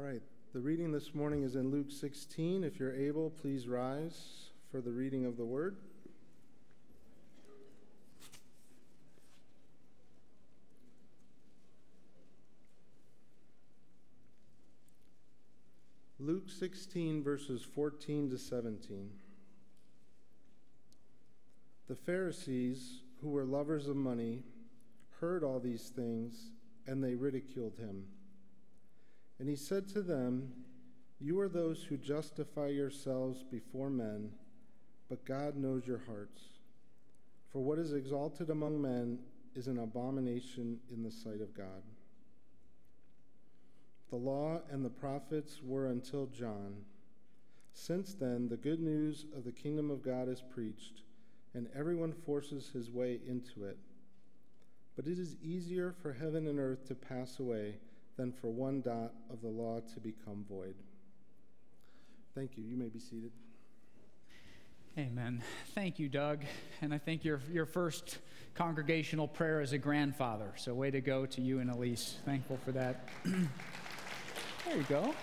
All right, the reading this morning is in Luke 16. If you're able, please rise for the reading of the word. Luke 16, verses 14 to 17. The Pharisees, who were lovers of money, heard all these things, and they ridiculed him. And he said to them, You are those who justify yourselves before men, but God knows your hearts. For what is exalted among men is an abomination in the sight of God. The law and the prophets were until John. Since then, the good news of the kingdom of God is preached, and everyone forces his way into it. But it is easier for heaven and earth to pass away than for one dot of the law to become void. Thank you. You may be seated. Amen. Thank you, Doug. And I think your, your first congregational prayer as a grandfather. So, way to go to you and Elise. Thankful for that. There you go.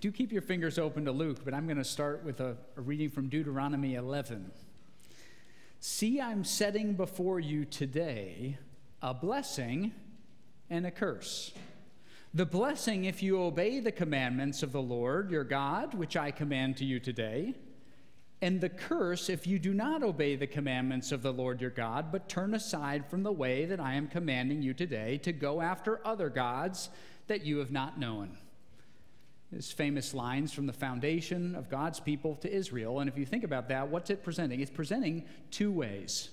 Do keep your fingers open to Luke, but I'm going to start with a, a, reading from Deuteronomy 11. See, I'm setting before you today a blessing and a curse. The blessing if you obey the commandments of the Lord your God, which I command to you today and the curse if you do not obey the commandments of the Lord your God, but turn aside from the way that I am commanding you today to go after other gods that you have not known. His famous lines from the foundation of God's people to Israel. And if you think about that, what's it presenting? It's presenting two ways.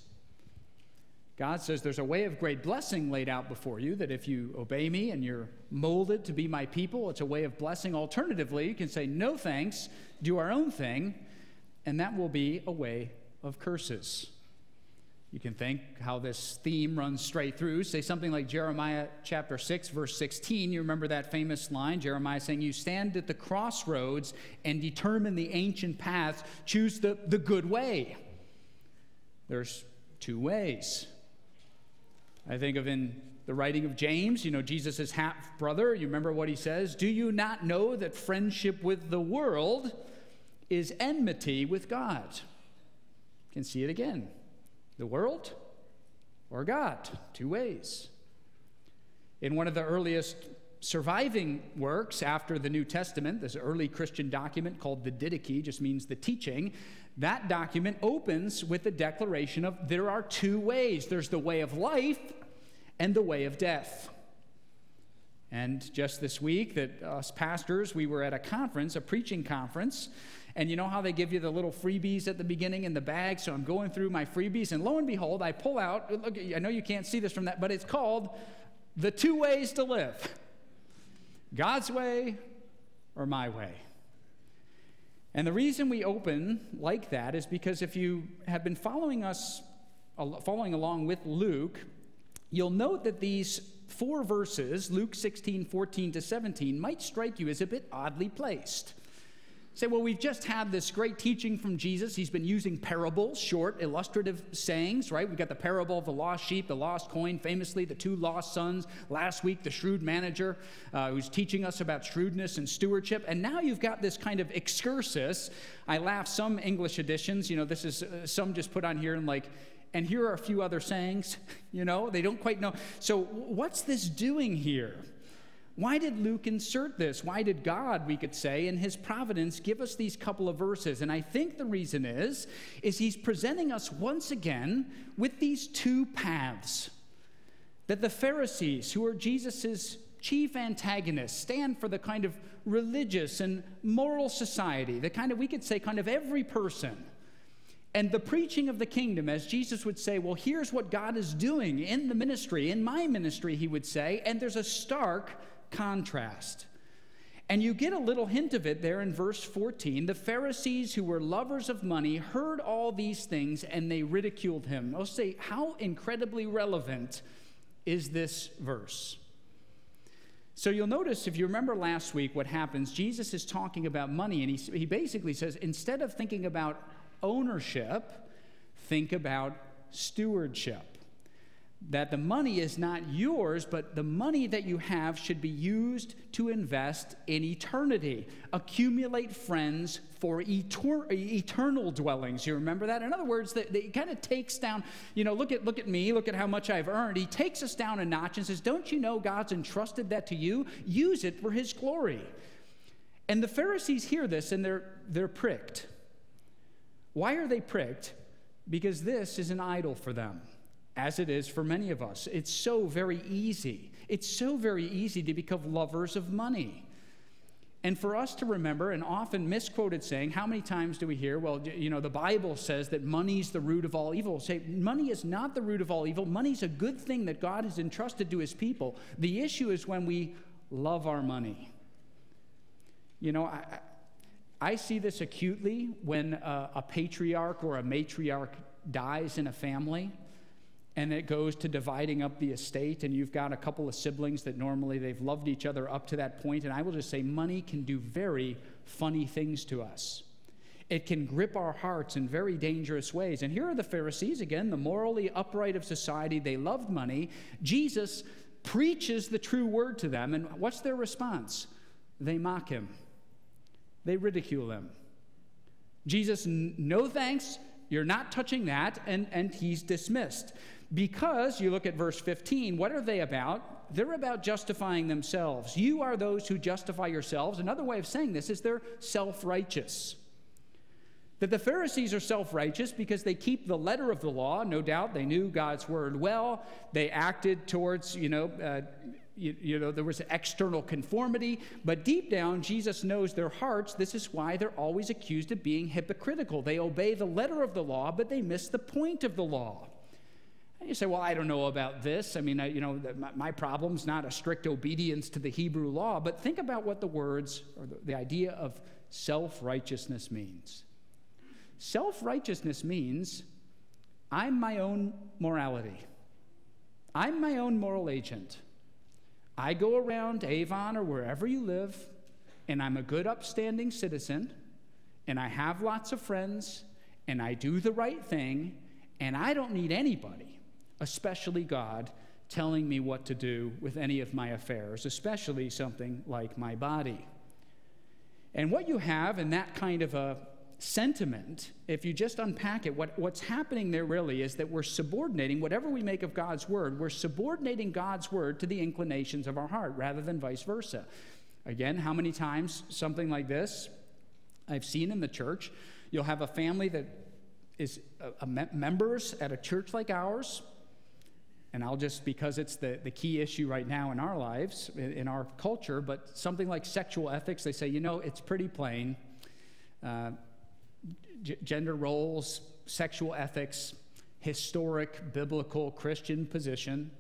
God says there's a way of great blessing laid out before you that if you obey me and you're molded to be my people, it's a way of blessing. Alternatively, you can say, no thanks, do our own thing and that will be a way of curses. You can think how this theme runs straight through. Say something like Jeremiah chapter 6, verse 16. You remember that famous line, Jeremiah saying, You stand at the crossroads and determine the ancient paths, choose the, the good way. There's two ways. I think of in the writing of James, you know, Jesus' half brother. You remember what he says? Do you not know that friendship with the world is enmity with God. You can see it again. The world or God, two ways. In one of the earliest surviving works after the New Testament, this early Christian document called the Didache, just means the teaching, that document opens with the declaration of there are two ways there's the way of life and the way of death. And just this week, that us pastors, we were at a conference, a preaching conference, and you know how they give you the little freebies at the beginning in the bag? So I'm going through my freebies, and lo and behold, I pull out, look, I know you can't see this from that, but it's called The Two Ways to Live God's Way or My Way. And the reason we open like that is because if you have been following us, following along with Luke, you'll note that these four verses, Luke 16, 14 to 17, might strike you as a bit oddly placed say, well, we've just had this great teaching from Jesus. He's been using parables, short, illustrative sayings, right? We've got the parable of the lost sheep, the lost coin, famously, the two lost sons. Last week, the shrewd manager uh, who's teaching us about shrewdness and stewardship. And now you've got this kind of excursus. I laugh, some English editions, you know, this is uh, some just put on here and like, and here are a few other sayings, you know, they don't quite know. So, what's this doing here? Why did Luke insert this? Why did God, we could say, in his providence give us these couple of verses? And I think the reason is is he's presenting us once again with these two paths. That the Pharisees, who are Jesus's chief antagonists, stand for the kind of religious and moral society, the kind of we could say kind of every person. And the preaching of the kingdom, as Jesus would say, well, here's what God is doing in the ministry, in my ministry, he would say, and there's a stark contrast. And you get a little hint of it there in verse 14. The Pharisees, who were lovers of money, heard all these things and they ridiculed him. I'll say, how incredibly relevant is this verse? So you'll notice, if you remember last week, what happens, Jesus is talking about money, and he, he basically says, instead of thinking about ownership, think about stewardship. that the money is not yours, but the money that you have should be used to invest in eternity. Accumulate friends for eternal dwellings. You remember that? In other words, that, that kind of takes down, you know, look at, look at me, look at how much I've earned. He takes us down a notch and says, Don't you know God's entrusted that to you? Use it for his glory. And the Pharisees hear this and they're, they're pricked. Why are they pricked? Because this is an idol for them as it is for many of us. It's so very easy. It's so very easy to become lovers of money. And for us to remember an often misquoted saying, how many times do we hear, well, you know, the Bible says that money's the root of all evil. Say, money is not the root of all evil. Money's a good thing that God has entrusted to his people. The issue is when we love our money. You know, I, I see this acutely when a, a patriarch or a matriarch dies in a family and it goes to dividing up the estate and you've got a couple of siblings that normally they've loved each other up to that point and i will just say money can do very funny things to us. It can grip our hearts in very dangerous ways. And here are the pharisees again the morally upright of society. They loved money. Jesus preaches the true word to them and what's their response? They mock him they ridicule him jesus no thanks you're not touching that and, and he's dismissed because you look at verse 15, what are they about? They're about justifying themselves. You are those who justify yourselves. Another way of saying this is they're self righteous. That the Pharisees are self righteous because they keep the letter of the law. No doubt they knew God's word well. They acted towards, you know, uh, you, you, know, there was external conformity, but deep down, Jesus knows their hearts. This is why they're always accused of being hypocritical. They obey the letter of the law, but they miss the point of the law. And you say, well, I don't know about this. I mean, I, you know, my, my problem's not a strict obedience to the Hebrew law, but think about what the words or the, the idea of self righteousness means. Self righteousness means I'm my own morality, I'm my own moral agent. I go around Avon or wherever you live, and I'm a good, upstanding citizen, and I have lots of friends, and I do the right thing, and I don't need anybody especially God, telling me what to do with any of my affairs, especially something like my body. And what you have in that kind of a sentiment, if you just unpack it, what, what's happening there really is that we're subordinating whatever we make of God's word, we're subordinating God's word to the inclinations of our heart rather than vice versa. Again, how many times something like this I've seen in the church? You'll have a family that is a, a me- members at a church like ours, and I'll just, because it's the, the key issue right now in our lives, in, in our culture, but something like sexual ethics, they say, you know, it's pretty plain. Uh, g- gender roles, sexual ethics, historic, biblical, Christian position.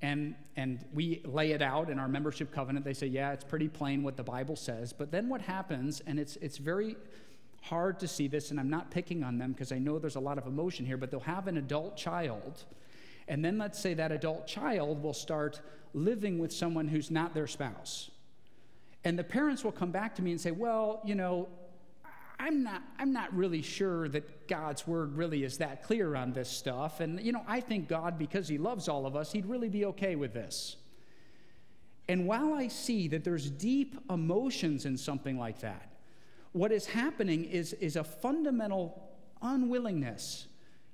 And, and we lay it out in our membership covenant. They say, yeah, it's pretty plain what the Bible says. But then what happens, and it's, it's very hard to see this, and I'm not picking on them because I know there's a lot of emotion here, but they'll have an adult child and then let's say that adult child will start living with someone who's not their spouse. And the parents will come back to me and say, Well, you know, I'm not, I'm not really sure that God's word really is that clear on this stuff. And, you know, I think God, because He loves all of us, He'd really be okay with this. And while I see that there's deep emotions in something like that, what is happening is, is a fundamental unwillingness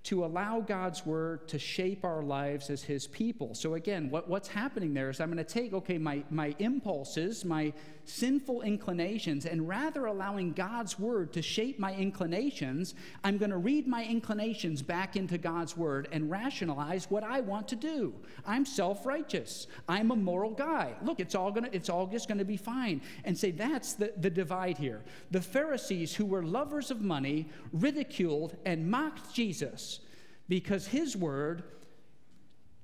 to allow God's word to shape our lives as his people. So again, what, what's happening there is I'm going to take, okay, my, my impulses, my sinful inclinations, and rather allowing God's word to shape my inclinations, I'm going to read my inclinations back into God's word and rationalize what I want to do. I'm self-righteous. I'm a moral guy. Look, it's all gonna, it's all just going to be fine. And say that's the, the divide here. The Pharisees, who were lovers of money, ridiculed and mocked Jesus because his word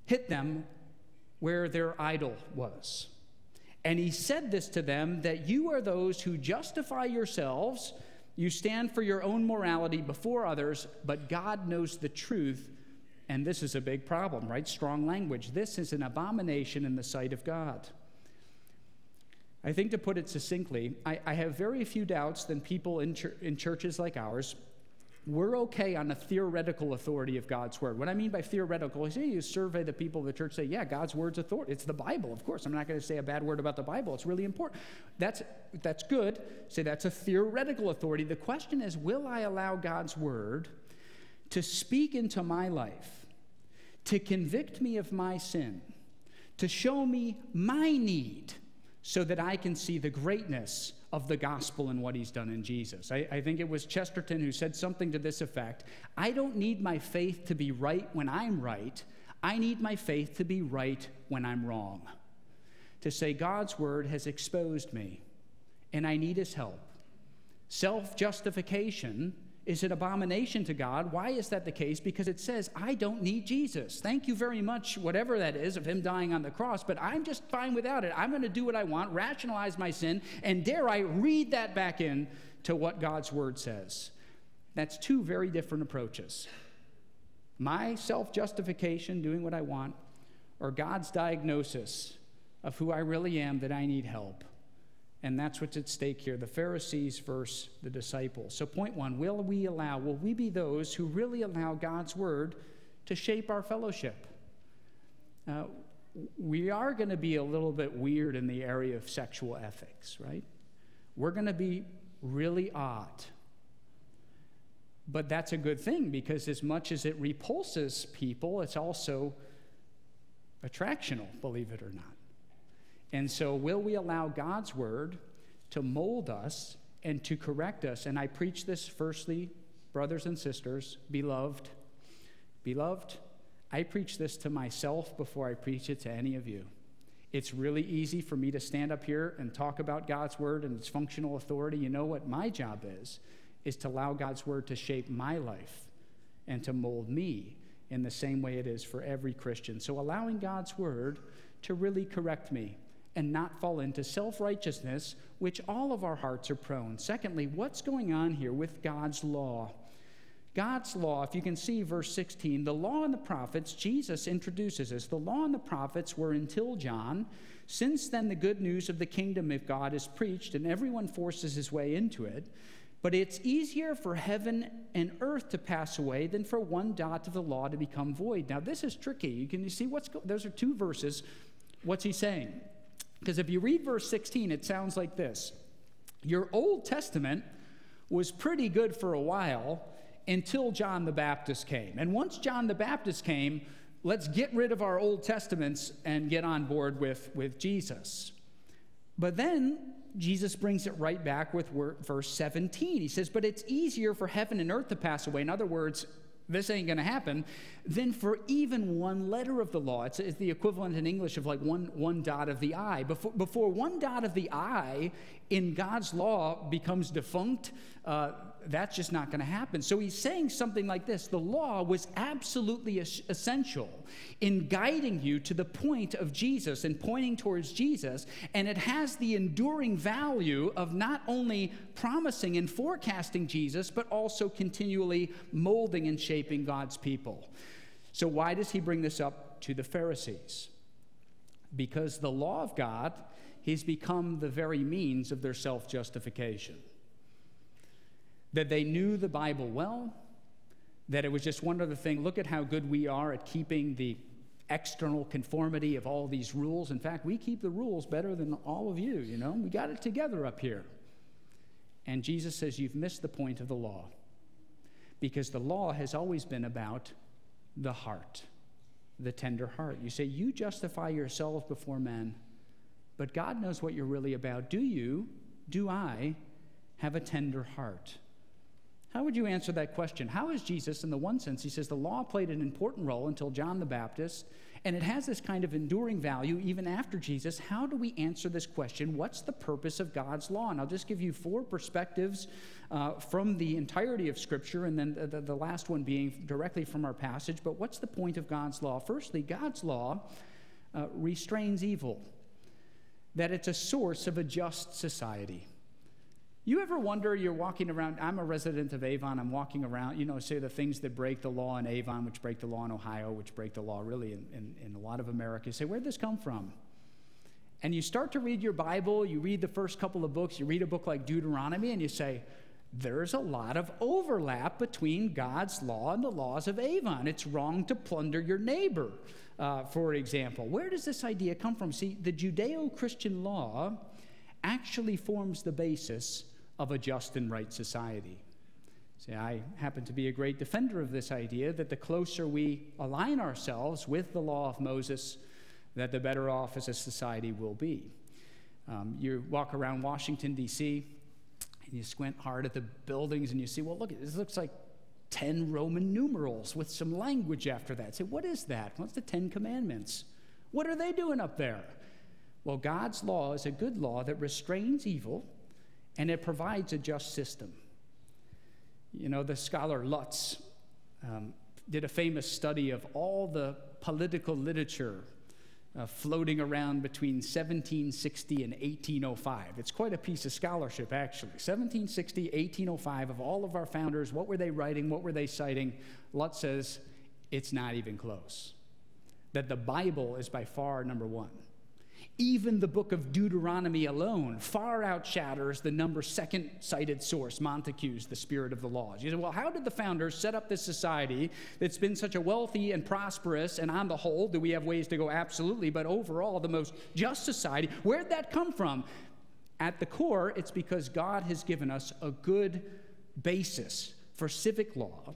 hit them where their idol was. And he said this to them that you are those who justify yourselves, you stand for your own morality before others, but God knows the truth. And this is a big problem, right? Strong language. This is an abomination in the sight of God. I think to put it succinctly, I, I have very few doubts that people in, ch- in churches like ours we're okay on the theoretical authority of God's word. What I mean by theoretical is you survey the people of the church, say, yeah, God's word's authority. It's the Bible, of course. I'm not going to say a bad word about the Bible. It's really important. That's, that's good. Say that's a theoretical authority. The question is, will I allow God's word to speak into my life, to convict me of my sin, to show me my need so that I can see the greatness of the gospel and what he's done in Jesus. I, I, think it was Chesterton who said something to this effect I don't need my faith to be right when I'm right, I need my faith to be right when I'm wrong. To say God's word has exposed me and I need his help. Self justification is it an abomination to God. Why is that the case? Because it says, I don't need Jesus. Thank you very much, whatever that is, of him dying on the cross, but I'm just fine without it. I'm going to do what I want, rationalize my sin, and dare I read that back in to what God's word says. That's two very different approaches. My self justification, doing what I want, or God's diagnosis of who I really am, that I need help. And that's what's at stake here the Pharisees versus the disciples. So, point one will we allow, will we be those who really allow God's word to shape our fellowship? Uh, we are going to be a little bit weird in the area of sexual ethics, right? We're going to be really odd. But that's a good thing because, as much as it repulses people, it's also attractional, believe it or not. And so, will we allow God's word to mold us and to correct us? And I preach this firstly, brothers and sisters, beloved, beloved, I preach this to myself before I preach it to any of you. It's really easy for me to stand up here and talk about God's word and its functional authority. You know what my job is? Is to allow God's word to shape my life and to mold me in the same way it is for every Christian. So, allowing God's word to really correct me and not fall into self righteousness, which all of our hearts are prone. Secondly, what's going on here with God's law? God's law, if you can see verse 16, the law and the prophets, Jesus introduces us. The law and the prophets were until John. Since then, the good news of the kingdom of God is preached, and everyone forces his way into it. But it's easier for heaven and earth to pass away than for one dot of the law to become void. Now, this is tricky. You can see what's go- those are two verses. What's he saying? Because if you read verse 16, it sounds like this Your Old Testament was pretty good for a while until John the Baptist came. And once John the Baptist came, let's get rid of our Old Testaments and get on board with, with Jesus. But then Jesus brings it right back with verse 17. He says, But it's easier for heaven and earth to pass away. In other words, this ain't going to happen, then for even one letter of the law, it's, it's, the equivalent in English of like one, one dot of the I. Before, before one dot of the I in God's law becomes defunct, uh, that's just not going to happen. So he's saying something like this The law was absolutely essential in guiding you to the point of Jesus and pointing towards Jesus. And it has the enduring value of not only promising and forecasting Jesus, but also continually molding and shaping God's people. So, why does he bring this up to the Pharisees? Because the law of God has become the very means of their self justification that they knew the Bible well, that it was just one other thing. Look at how good we are at keeping the external conformity of all these rules. In fact, we keep the rules better than all of you, you know? We got it together up here. And Jesus says, You've missed the point of the law. Because the law has always been about the heart, the tender heart. You say, You justify yourselves before men, but God knows what you're really about. Do you, do I, have a tender heart? How would you answer that question? How is Jesus, in the one sense, he says the law played an important role until John the Baptist, and it has this kind of enduring value even after Jesus. How do we answer this question? What's the purpose of God's law? And I'll just give you four perspectives uh, from the entirety of Scripture, and then the, the, the last one being directly from our passage. But what's the point of God's law? Firstly, God's law uh, restrains evil, that it's a source of a just society. You ever wonder, you're walking around, I'm a resident of Avon, I'm walking around, you know, say the things that break the law in Avon, which break the law in Ohio, which break the law really in, in, in a lot of America. You say, where'd this come from? And you start to read your Bible, you read the first couple of books, you read a book like Deuteronomy, and you say, there's a lot of overlap between God's law and the laws of Avon. It's wrong to plunder your neighbor, uh, for example. Where does this idea come from? See, the Judeo Christian law actually forms the basis of a just and right society. See, I happen to be a great defender of this idea that the closer we align ourselves with the law of Moses, that the better off as a society will be. Um, you walk around Washington, D.C., and you squint hard at the buildings and you see, well, look, this looks like 10 Roman numerals with some language after that. Say, what is that? What's the Ten Commandments? What are they doing up there? Well, God's law is a good law that restrains evil and it provides a just system. You know, the scholar Lutz um, did a famous study of all the political literature uh, floating around between 1760 and 1805. It's quite a piece of scholarship, actually. 1760, 1805, of all of our founders, what were they writing? What were they citing? Lutz says it's not even close. That the Bible is by far number one. Even the book of Deuteronomy alone far outshatters the number second cited source, Montesquieu's The Spirit of the Laws. You say, well, how did the founders set up this society that's been such a wealthy and prosperous, and on the whole, do we have ways to go? Absolutely, but overall, the most just society? Where'd that come from? At the core, it's because God has given us a good basis for civic law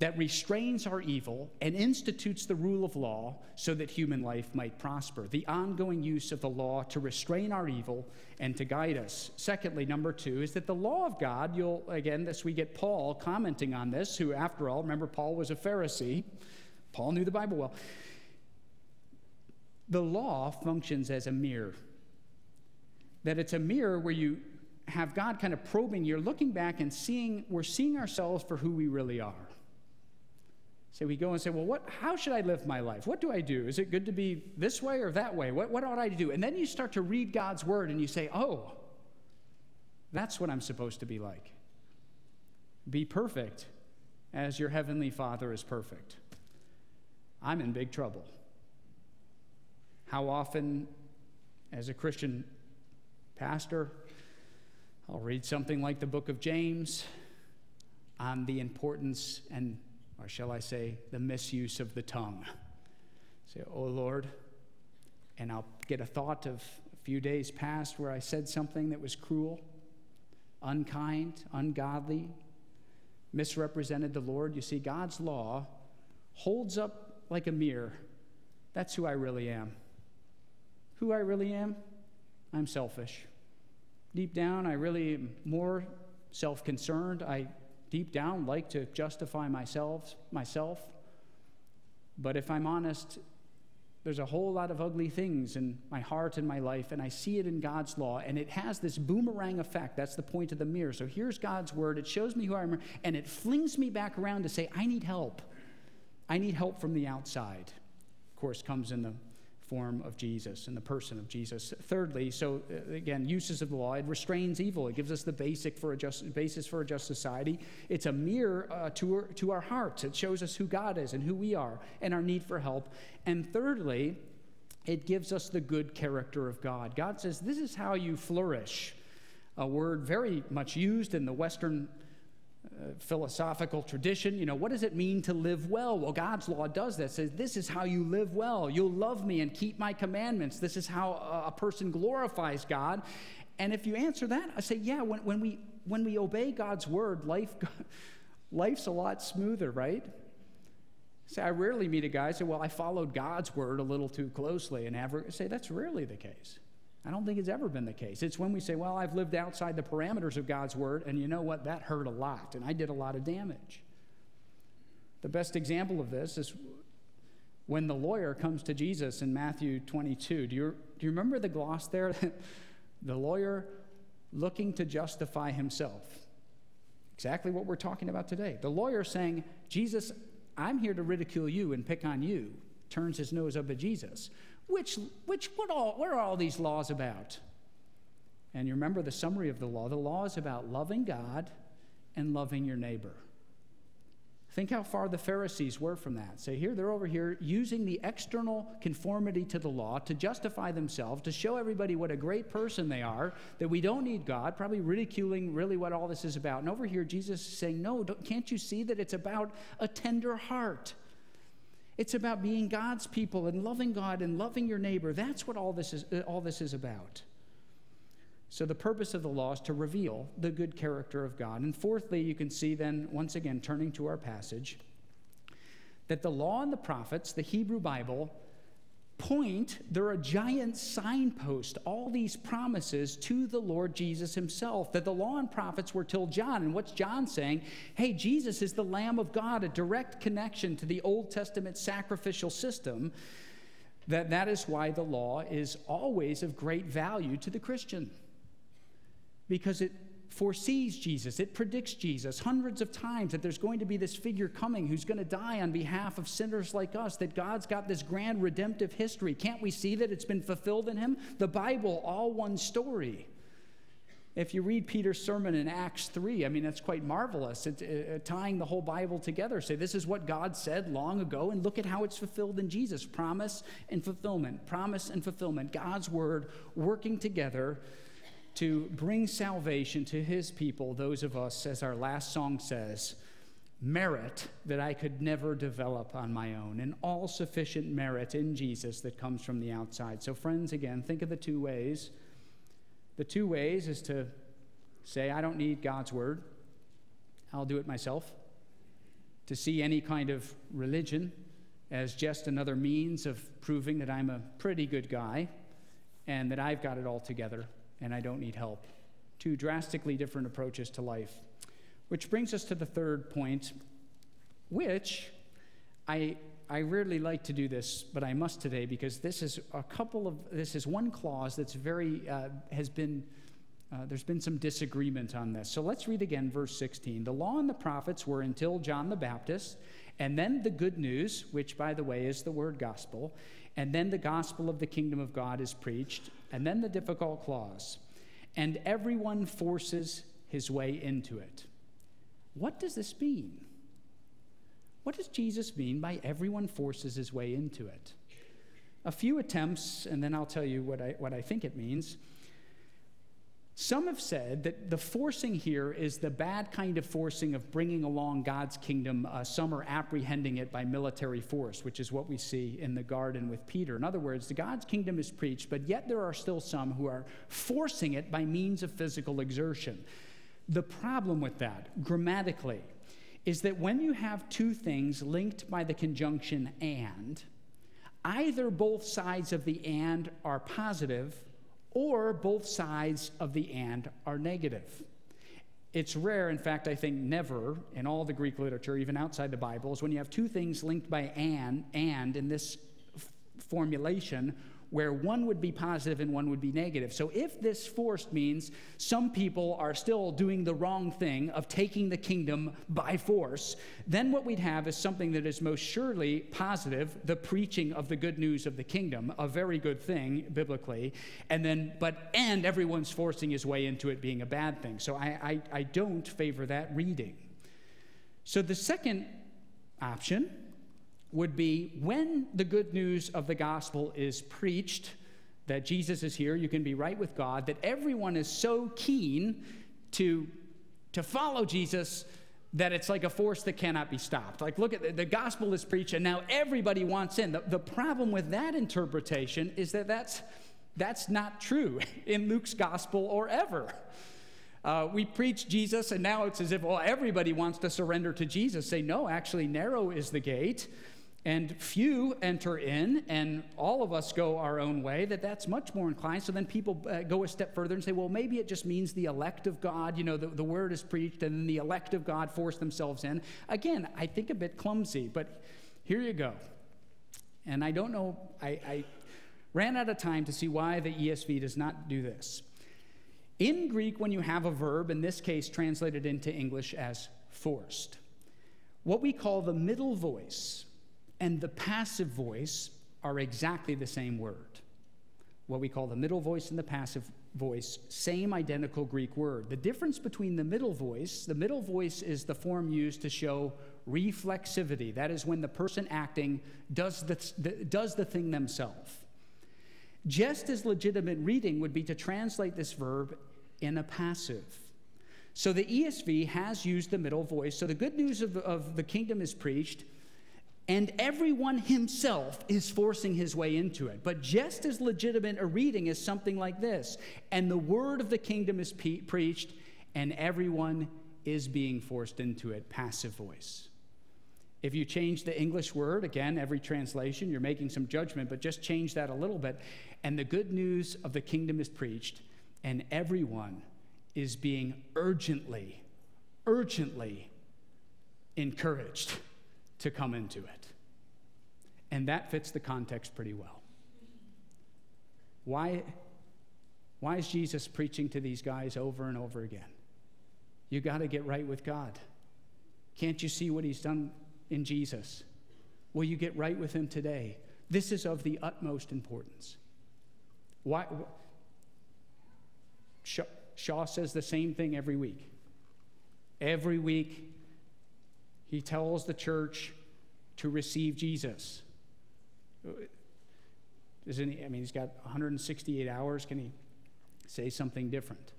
that restrains our evil and institutes the rule of law so that human life might prosper. The ongoing use of the law to restrain our evil and to guide us. Secondly, number two, is that the law of God, you'll, again, this we get Paul commenting on this, who, after all, remember, Paul was a Pharisee. Paul knew the Bible well. The law functions as a mirror. That it's a mirror where you have God kind of probing, you're looking back and seeing, we're seeing ourselves for who we really are. So we go and say, well, what, how should I live my life? What do I do? Is it good to be this way or that way? What, what ought I to do? And then you start to read God's word and you say, oh, that's what I'm supposed to be like. Be perfect as your heavenly Father is perfect. I'm in big trouble. How often, as a Christian pastor, I'll read something like the book of James on the importance and or shall I say, the misuse of the tongue. Say, Oh Lord, and I'll get a thought of a few days past where I said something that was cruel, unkind, ungodly, misrepresented the Lord. You see, God's law holds up like a mirror. That's who I really am. Who I really am? I'm selfish. Deep down, I really am more self concerned. I deep down like to justify myself myself. But if i'm honest there's a whole lot of ugly things in my heart and my life and i see it in god's law and it has this boomerang effect. That's the point of the mirror. So here's god's word. It shows me who i am and it flings me back around to say i need help. I need help from the outside. Of course comes in the form of Jesus and the person of Jesus. Thirdly, so uh, again, uses of the law, it restrains evil. It gives us the basic for a just, basis for a just society. It's a mirror uh, to, our, to our hearts. It shows us who God is and who we are and our need for help. And thirdly, it gives us the good character of God. God says, This is how you flourish. A word very much used in the Western philosophical tradition. You know, what does it mean to live well? Well, God's law does that. It says, this is how you live well. You'll love me and keep my commandments. This is how a person glorifies God. And if you answer that, I say, yeah, when, when, we, when we obey God's word, life, life's a lot smoother, right? Say, I rarely meet a guy say, well, I followed God's word a little too closely. And have, say, that's rarely the case. I don't think it's ever been the case. It's when we say, well, I've lived outside the parameters of God's word, and you know what? That hurt a lot, and I did a lot of damage. The best example of this is when the lawyer comes to Jesus in Matthew 22. Do you, do you remember the gloss there? the lawyer looking to justify himself. Exactly what we're talking about today. The lawyer saying, Jesus, I'm here to ridicule you and pick on you, turns his nose up at Jesus. Which, which, what, all, what are all these laws about? And you remember the summary of the law. The law is about loving God and loving your neighbor. Think how far the Pharisees were from that. Say, here, they're over here using the external conformity to the law to justify themselves, to show everybody what a great person they are, that we don't need God, probably ridiculing really what all this is about. And over here, Jesus is saying, no, can't you see that it's about a tender heart? It's about being God's people and loving God and loving your neighbor. That's what all this is, uh, all this is about. So, the purpose of the law is to reveal the good character of God. And fourthly, you can see then, once again, turning to our passage, that the law and the prophets, the Hebrew Bible, point, they're a giant signpost, all these promises to the Lord Jesus himself. That the law and prophets were till John. And what's John saying? Hey, Jesus is the Lamb of God, a direct connection to the Old Testament sacrificial system. That, that is why the law is always of great value to the Christian because it foresees Jesus, it predicts Jesus hundreds of times that there's going to be this figure coming who's going to die on behalf of sinners like us, that God's got this grand redemptive history. Can't we see that it's been fulfilled in him? The Bible, all one story. If you read Peter's sermon in Acts 3, I mean, that's quite marvelous. It's uh, uh, tying the whole Bible together. Say, this is what God said long ago, and look at how it's fulfilled in Jesus. Promise and fulfillment. Promise and fulfillment. God's word working together to bring salvation to his people, those of us, as our last song says, merit that I could never develop on my own, an all sufficient merit in Jesus that comes from the outside. So, friends, again, think of the two ways. The two ways is to say, I don't need God's word, I'll do it myself. To see any kind of religion as just another means of proving that I'm a pretty good guy and that I've got it all together and I don't need help. Two drastically different approaches to life. Which brings us to the third point, which I, I rarely like to do this, but I must today because this is a couple of, this is one clause that's very, uh, has been, uh, there's been some disagreement on this. So let's read again verse 16. The law and the prophets were until John the Baptist, and then the good news, which by the way is the word gospel, and then the gospel of the kingdom of God is preached, and then the difficult clause, and everyone forces his way into it. What does this mean? What does Jesus mean by everyone forces his way into it? A few attempts, and then I'll tell you what I, what I think it means. Some have said that the forcing here is the bad kind of forcing of bringing along God's kingdom. Uh, some are apprehending it by military force, which is what we see in the garden with Peter. In other words, the God's kingdom is preached, but yet there are still some who are forcing it by means of physical exertion. The problem with that, grammatically, is that when you have two things linked by the conjunction and, either both sides of the and are positive or both sides of the and are negative. It's rare, in fact, I think never in all the Greek literature, even outside the Bible, is when you have two things linked by and, and in this formulation where one would be positive and one would be negative. So if this forced means some people are still doing the wrong thing of taking the kingdom by force, then what we'd have is something that is most surely positive, the preaching of the good news of the kingdom, a very good thing biblically, and then but and everyone's forcing his way into it being a bad thing. So I, I, I don't favor that reading. So the second option would be when the good news of the gospel is preached, that Jesus is here, you can be right with God, that everyone is so keen to, to follow Jesus that it's like a force that cannot be stopped. Like, look at the, the gospel is preached, and now everybody wants in. The, the problem with that interpretation is that that's, that's not true in Luke's gospel or ever. Uh, we preach Jesus, and now it's as if, well, everybody wants to surrender to Jesus. Say, no, actually, narrow is the gate and few enter in and all of us go our own way that that's much more inclined. So then people uh, go a step further and say well maybe it just means the elect of god you know the, the word is preached and then the elect of god force themselves in. Again i think a bit clumsy but here you go. And i don't know i, I ran out of time to see why the esv does not do this. In greek when you have a verb in this case translated into english as forced what we call the middle voice and the passive voice are exactly the same word. What we call the middle voice and the passive voice, same identical Greek word. The difference between the middle voice, the middle voice is the form used to show reflexivity. That is when the person acting does the, the does the thing themselves. Just as legitimate reading would be to translate this verb in a passive. So the ESV has used the middle voice. So the good news of, of the kingdom is preached, and everyone himself is forcing his way into it. But just as legitimate a reading is something like this and the word of the kingdom is pe- preached, and everyone is being forced into it, passive voice. If you change the English word, again, every translation, you're making some judgment, but just change that a little bit. And the good news of the kingdom is preached, and everyone is being urgently, urgently encouraged to come into it. And that fits the context pretty well. Why, why is Jesus preaching to these guys over and over again? You got to get right with God. Can't you see what he's done in Jesus? Will you get right with him today? This is of the utmost importance. Why? Shaw says the same thing every week. Every week, he tells the church to receive Jesus. I mean, he's got 168 hours. Can he say something different?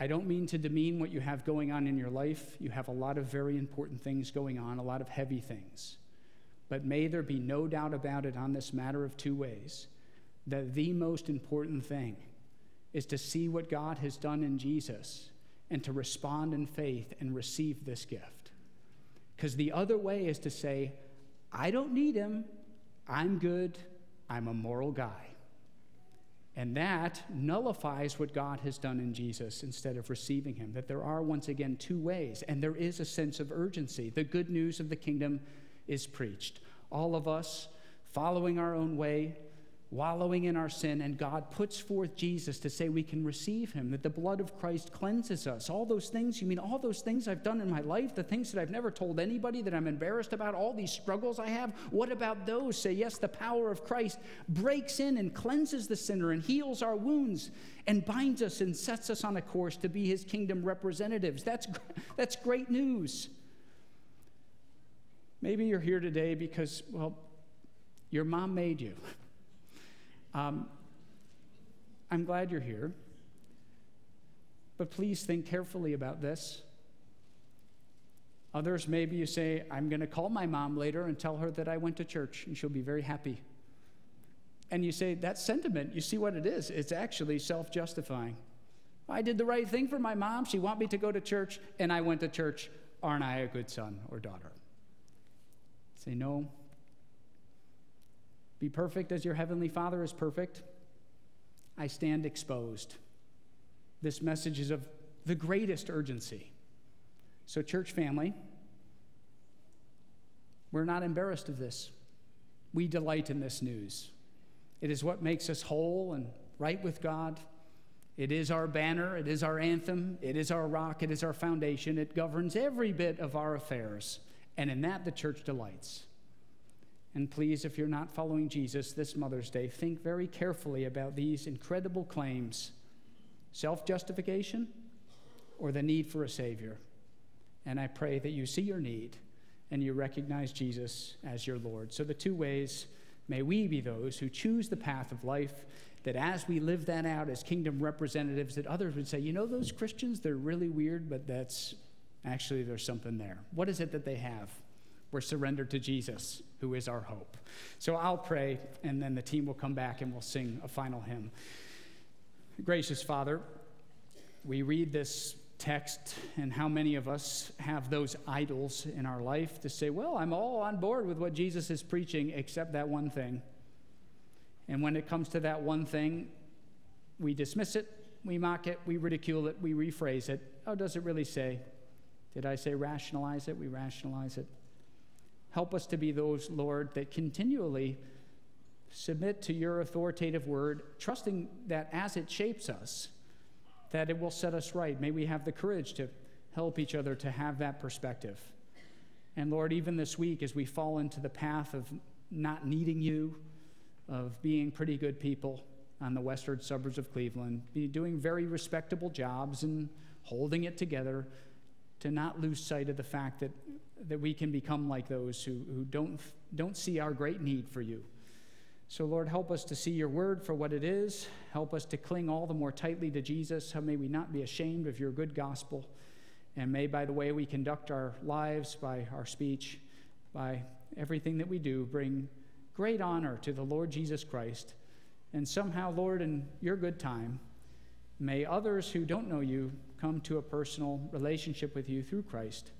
I don't mean to demean what you have going on in your life. You have a lot of very important things going on, a lot of heavy things. But may there be no doubt about it on this matter of two ways that the most important thing is to see what God has done in Jesus and to respond in faith and receive this gift. Because the other way is to say, I don't need him. I'm good. I'm a moral guy. And that nullifies what God has done in Jesus instead of receiving him. That there are, once again, two ways, and there is a sense of urgency. The good news of the kingdom is preached. All of us following our own way, wallowing in our sin, and God puts forth Jesus to say we can receive him, that the blood of Christ cleanses us. All those things, you mean all those things I've done in my life, the things that I've never told anybody that I'm embarrassed about, all these struggles I have? What about those? Say, yes, the power of Christ breaks in and cleanses the sinner and heals our wounds and binds us and sets us on a course to be his kingdom representatives. That's, that's great news. Maybe you're here today because, well, your mom made you. Um, I'm glad you're here, but please think carefully about this. Others, maybe you say, I'm going to call my mom later and tell her that I went to church, and she'll be very happy. And you say, that sentiment, you see what it is? It's actually self justifying. I did the right thing for my mom. She wanted me to go to church, and I went to church. Aren't I a good son or daughter? Say, no, be perfect as your heavenly Father is perfect. I stand exposed. This message is of the greatest urgency. So, church family, we're not embarrassed of this. We delight in this news. It is what makes us whole and right with God. It is our banner, it is our anthem, it is our rock, it is our foundation. It governs every bit of our affairs. And in that, the church delights. And please, if you're not following Jesus this Mother's Day, think very carefully about these incredible claims self justification or the need for a Savior. And I pray that you see your need and you recognize Jesus as your Lord. So, the two ways may we be those who choose the path of life, that as we live that out as kingdom representatives, that others would say, you know, those Christians, they're really weird, but that's actually, there's something there. What is it that they have? We're surrendered to Jesus, who is our hope. So I'll pray, and then the team will come back and we'll sing a final hymn. Gracious Father, we read this text, and how many of us have those idols in our life to say, Well, I'm all on board with what Jesus is preaching, except that one thing. And when it comes to that one thing, we dismiss it, we mock it, we ridicule it, we rephrase it. Oh, does it really say? Did I say rationalize it? We rationalize it. Help us to be those, Lord, that continually submit to your authoritative word, trusting that as it shapes us, that it will set us right. May we have the courage to help each other to have that perspective. And Lord, even this week, as we fall into the path of not needing you, of being pretty good people on the western suburbs of Cleveland, be doing very respectable jobs and holding it together, to not lose sight of the fact that, that we can become like those who, who don't, don't see our great need for you. So, Lord, help us to see your word for what it is. Help us to cling all the more tightly to Jesus. How may we not be ashamed of your good gospel. And may, by the way we conduct our lives, by our speech, by everything that we do, bring great honor to the Lord Jesus Christ. And somehow, Lord, in your good time, may others who don't know you come to a personal relationship with you through Christ.